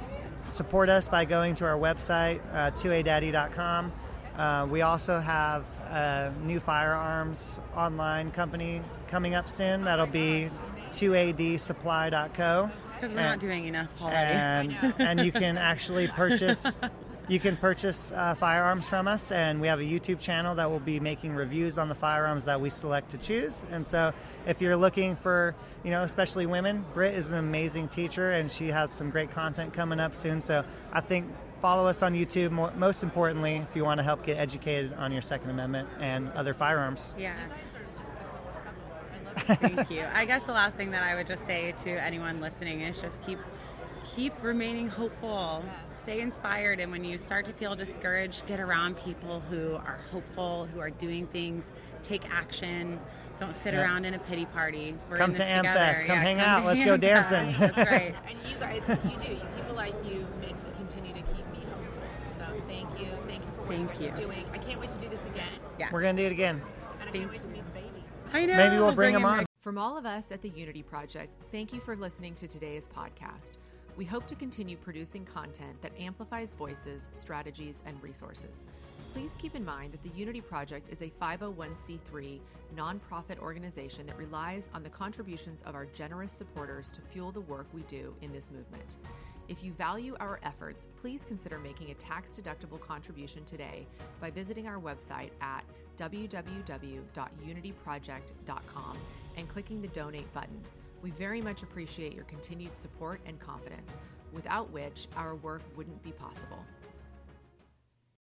support us by going to our website, uh, 2adaddy.com. Uh, we also have a new firearms online company coming up soon. That'll be 2adsupply.co. Because we're And- not doing enough already. and and you can actually purchase you can purchase uh, firearms from us and we have a youtube channel that will be making reviews on the firearms that we select to choose and so if you're looking for you know especially women Britt is an amazing teacher and she has some great content coming up soon so i think follow us on youtube mo- most importantly if you want to help get educated on your second amendment and other firearms yeah. you guys are just the coolest couple. I love it. Thank you. I guess the last thing that I would just say to anyone listening is just keep keep remaining hopeful. Stay inspired and when you start to feel discouraged, get around people who are hopeful, who are doing things, take action. Don't sit Yeah. around in a pity party. We're Come to together. Amfest. Come hang to out. Let's go dancing. That's right. And you guys, you do. You people like you make continue to keep me hopeful. So thank you, thank you for what Thank you guys you. are doing. I can't wait to do this again, Yeah. we're gonna do it again and I Thank can't wait to meet the baby. I know. maybe we'll bring them him on right From all of us at the Unity Project, thank you for listening to today's podcast. We hope to continue producing content that amplifies voices, strategies, and resources. Please keep in mind that the Unity Project is a 501c3 nonprofit organization that relies on the contributions of our generous supporters to fuel the work we do in this movement. If you value our efforts, please consider making a tax deductible contribution today by visiting our website at www.unityproject.com and clicking the donate button. We very much appreciate your continued support and confidence, without which our work wouldn't be possible.